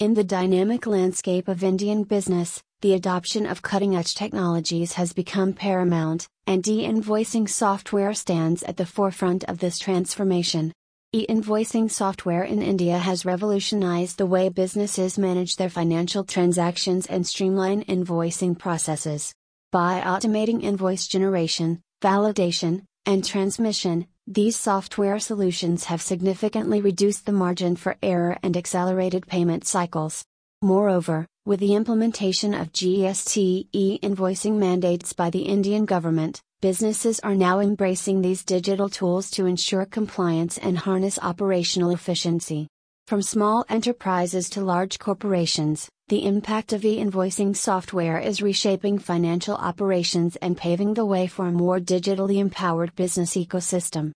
In the dynamic landscape of Indian business, the adoption of cutting edge technologies has become paramount, and e invoicing software stands at the forefront of this transformation. E invoicing software in India has revolutionized the way businesses manage their financial transactions and streamline invoicing processes. By automating invoice generation, validation, and transmission, these software solutions have significantly reduced the margin for error and accelerated payment cycles. Moreover, with the implementation of GST e invoicing mandates by the Indian government, businesses are now embracing these digital tools to ensure compliance and harness operational efficiency. From small enterprises to large corporations, the impact of e invoicing software is reshaping financial operations and paving the way for a more digitally empowered business ecosystem.